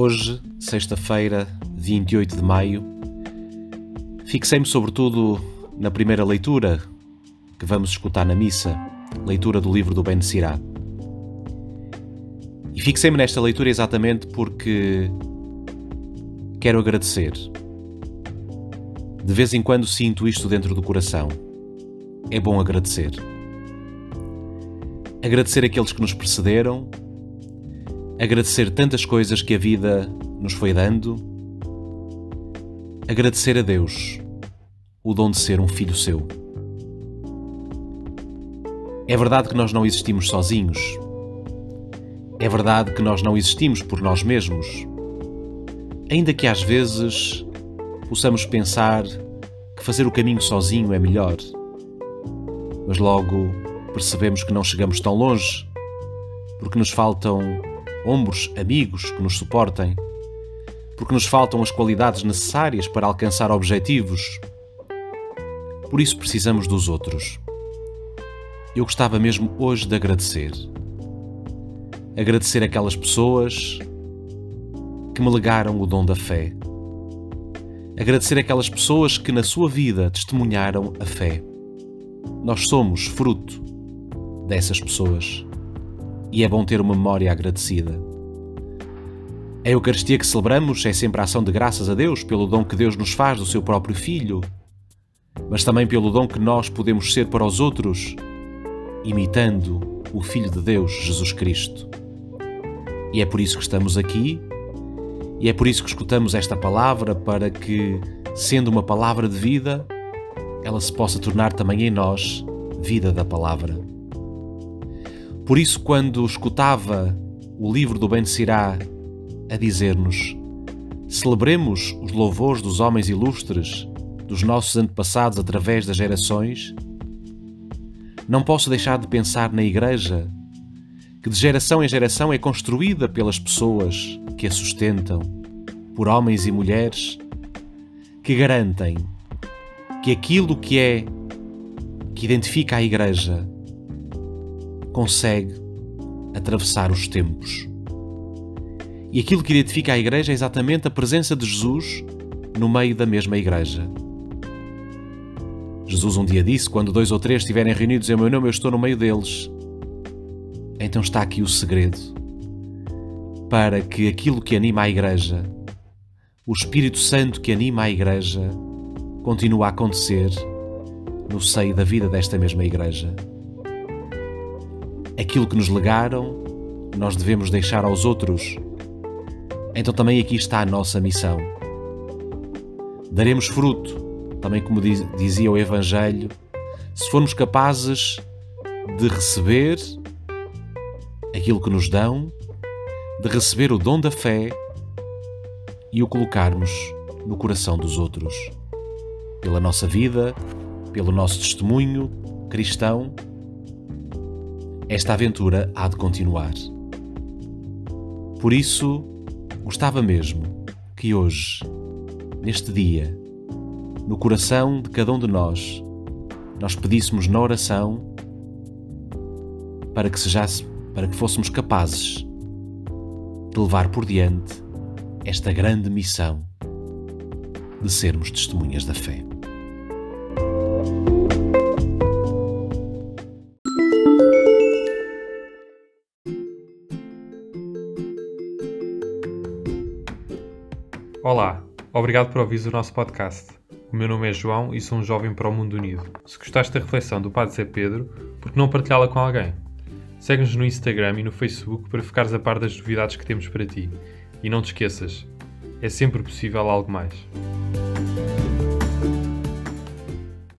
Hoje, sexta-feira, 28 de maio, fixei-me sobretudo na primeira leitura que vamos escutar na missa, leitura do livro do Ben Sirá. E fixei-me nesta leitura exatamente porque quero agradecer. De vez em quando sinto isto dentro do coração. É bom agradecer. Agradecer aqueles que nos precederam, agradecer tantas coisas que a vida nos foi dando, agradecer a Deus o dom de ser um filho seu. É verdade que nós não existimos sozinhos. É verdade que nós não existimos por nós mesmos. Ainda que às vezes possamos pensar que fazer o caminho sozinho é melhor. Mas logo percebemos que não chegamos tão longe, porque nos faltam ombros amigos que nos suportem, porque nos faltam as qualidades necessárias para alcançar objetivos. Por isso precisamos dos outros. Eu gostava mesmo hoje de agradecer. Agradecer aquelas pessoas que me legaram o dom da fé. Agradecer aquelas pessoas que na sua vida testemunharam a fé. Nós somos fruto dessas pessoas e é bom ter uma memória agradecida. A Eucaristia que celebramos é sempre a ação de graças a Deus pelo dom que Deus nos faz do seu próprio Filho, mas também pelo dom que nós podemos ser para os outros, imitando o Filho de Deus, Jesus Cristo. E é por isso que estamos aqui, e é por isso que escutamos esta palavra, para que, sendo uma palavra de vida, ela se possa tornar também em nós vida da palavra. Por isso, quando escutava o livro do Ben Sirá a dizer-nos: celebremos os louvores dos homens ilustres, dos nossos antepassados através das gerações, não posso deixar de pensar na Igreja, que de geração em geração é construída pelas pessoas que a sustentam, por homens e mulheres que garantem que aquilo que é, que identifica a Igreja, consegue atravessar os tempos. E aquilo que identifica a Igreja é exatamente a presença de Jesus no meio da mesma Igreja. Jesus um dia disse: Quando dois ou três estiverem reunidos em meu nome, eu estou no meio deles. Então está aqui o segredo para que aquilo que anima a Igreja, o Espírito Santo que anima a Igreja, continue a acontecer no seio da vida desta mesma Igreja aquilo que nos legaram, nós devemos deixar aos outros. Então também aqui está a nossa missão. Daremos fruto, também como dizia o Evangelho, se formos capazes de receber aquilo que nos dão, de receber o dom da fé e o colocarmos no coração dos outros. Pela nossa vida, pelo nosso testemunho cristão, esta aventura há de continuar. Por isso, gostava mesmo que hoje, neste dia, no coração de cada um de nós, nós pedíssemos na oração para que sejasse, para que fôssemos capazes de levar por diante esta grande missão de sermos testemunhas da fé. Olá, obrigado por ouvir o nosso podcast. O meu nome é João e sou um jovem para o mundo unido. Se gostaste da reflexão do Padre Zé Pedro, por que não partilhá-la com alguém? Segue-nos no Instagram e no Facebook para ficares a par das novidades que temos para ti. E não te esqueças, é sempre possível algo mais.